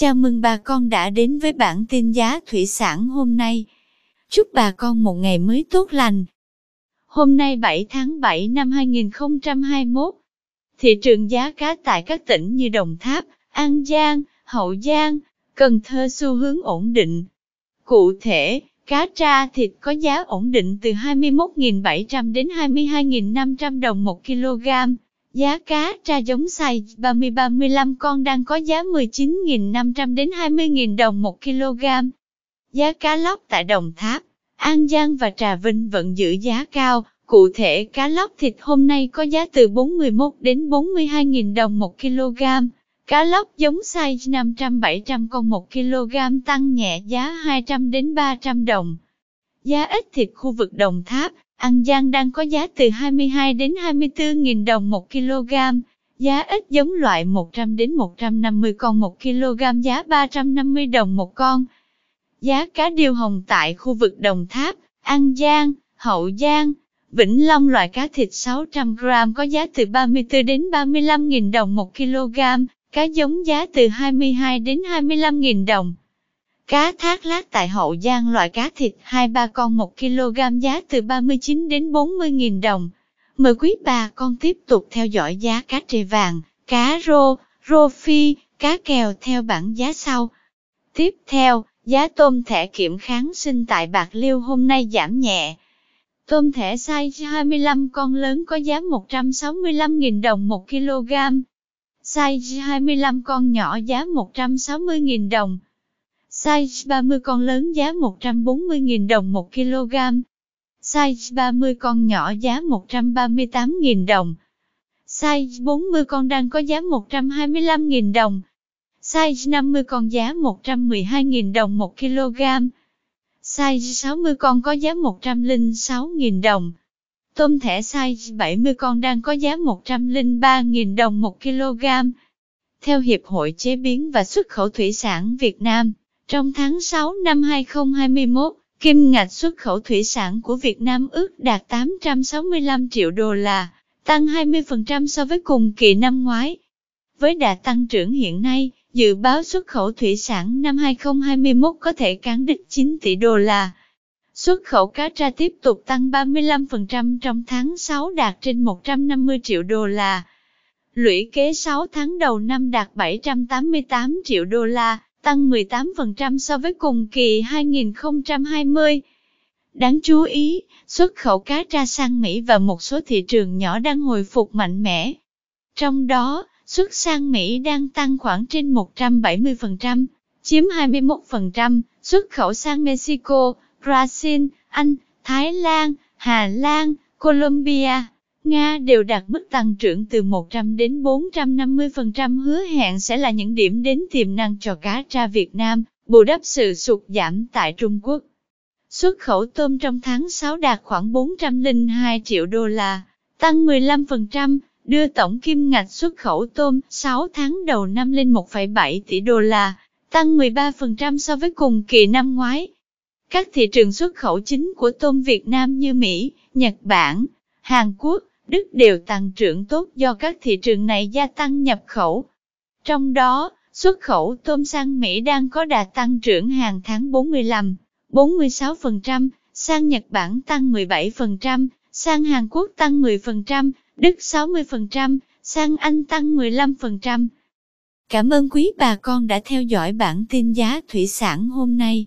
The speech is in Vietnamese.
Chào mừng bà con đã đến với bản tin giá thủy sản hôm nay. Chúc bà con một ngày mới tốt lành. Hôm nay 7 tháng 7 năm 2021, thị trường giá cá tại các tỉnh như Đồng Tháp, An Giang, Hậu Giang, Cần Thơ xu hướng ổn định. Cụ thể, cá tra thịt có giá ổn định từ 21.700 đến 22.500 đồng một kg. Giá cá tra giống size 30-35 con đang có giá 19.500 đến 20.000 đồng một kg. Giá cá lóc tại Đồng Tháp, An Giang và Trà Vinh vẫn giữ giá cao. Cụ thể cá lóc thịt hôm nay có giá từ 41 đến 42.000 đồng một kg. Cá lóc giống size 500-700 con 1 kg tăng nhẹ giá 200 đến 300 đồng. Giá ít thịt khu vực Đồng Tháp, An Giang đang có giá từ 22 đến 24.000 đồng 1 kg. Giá ít giống loại 100 đến 150 con 1 kg giá 350 đồng một con. Giá cá điêu hồng tại khu vực Đồng Tháp, An Giang, Hậu Giang, Vĩnh Long loại cá thịt 600 g có giá từ 34 đến 35.000 đồng 1 kg, cá giống giá từ 22 đến 25.000 đồng. Cá thác lát tại Hậu Giang loại cá thịt 2-3 con 1 kg giá từ 39 đến 40.000 đồng. Mời quý bà con tiếp tục theo dõi giá cá trề vàng, cá rô, rô phi, cá kèo theo bảng giá sau. Tiếp theo, giá tôm thẻ kiểm kháng sinh tại Bạc Liêu hôm nay giảm nhẹ. Tôm thẻ size 25 con lớn có giá 165.000 đồng 1 kg. Size 25 con nhỏ giá 160.000 đồng. Size 30 con lớn giá 140.000 đồng 1 kg. Size 30 con nhỏ giá 138.000 đồng. Size 40 con đang có giá 125.000 đồng. Size 50 con giá 112.000 đồng 1 kg. Size 60 con có giá 106.000 đồng. Tôm thẻ size 70 con đang có giá 103.000 đồng 1 kg. Theo Hiệp hội Chế biến và Xuất khẩu Thủy sản Việt Nam, trong tháng 6 năm 2021, kim ngạch xuất khẩu thủy sản của Việt Nam ước đạt 865 triệu đô la, tăng 20% so với cùng kỳ năm ngoái. Với đà tăng trưởng hiện nay, dự báo xuất khẩu thủy sản năm 2021 có thể cán đích 9 tỷ đô la. Xuất khẩu cá tra tiếp tục tăng 35% trong tháng 6 đạt trên 150 triệu đô la. Lũy kế 6 tháng đầu năm đạt 788 triệu đô la, tăng 18% so với cùng kỳ 2020. Đáng chú ý, xuất khẩu cá tra sang Mỹ và một số thị trường nhỏ đang hồi phục mạnh mẽ. Trong đó, xuất sang Mỹ đang tăng khoảng trên 170%, chiếm 21%, xuất khẩu sang Mexico, Brazil, Anh, Thái Lan, Hà Lan, Colombia, Nga đều đạt mức tăng trưởng từ 100 đến 450% hứa hẹn sẽ là những điểm đến tiềm năng cho cá tra Việt Nam, bù đắp sự sụt giảm tại Trung Quốc. Xuất khẩu tôm trong tháng 6 đạt khoảng 402 triệu đô la, tăng 15%, đưa tổng kim ngạch xuất khẩu tôm 6 tháng đầu năm lên 1,7 tỷ đô la, tăng 13% so với cùng kỳ năm ngoái. Các thị trường xuất khẩu chính của tôm Việt Nam như Mỹ, Nhật Bản, Hàn Quốc, Đức đều tăng trưởng tốt do các thị trường này gia tăng nhập khẩu. Trong đó, xuất khẩu tôm sang Mỹ đang có đà tăng trưởng hàng tháng 45, 46%, sang Nhật Bản tăng 17%, sang Hàn Quốc tăng 10%, Đức 60%, sang Anh tăng 15%. Cảm ơn quý bà con đã theo dõi bản tin giá thủy sản hôm nay.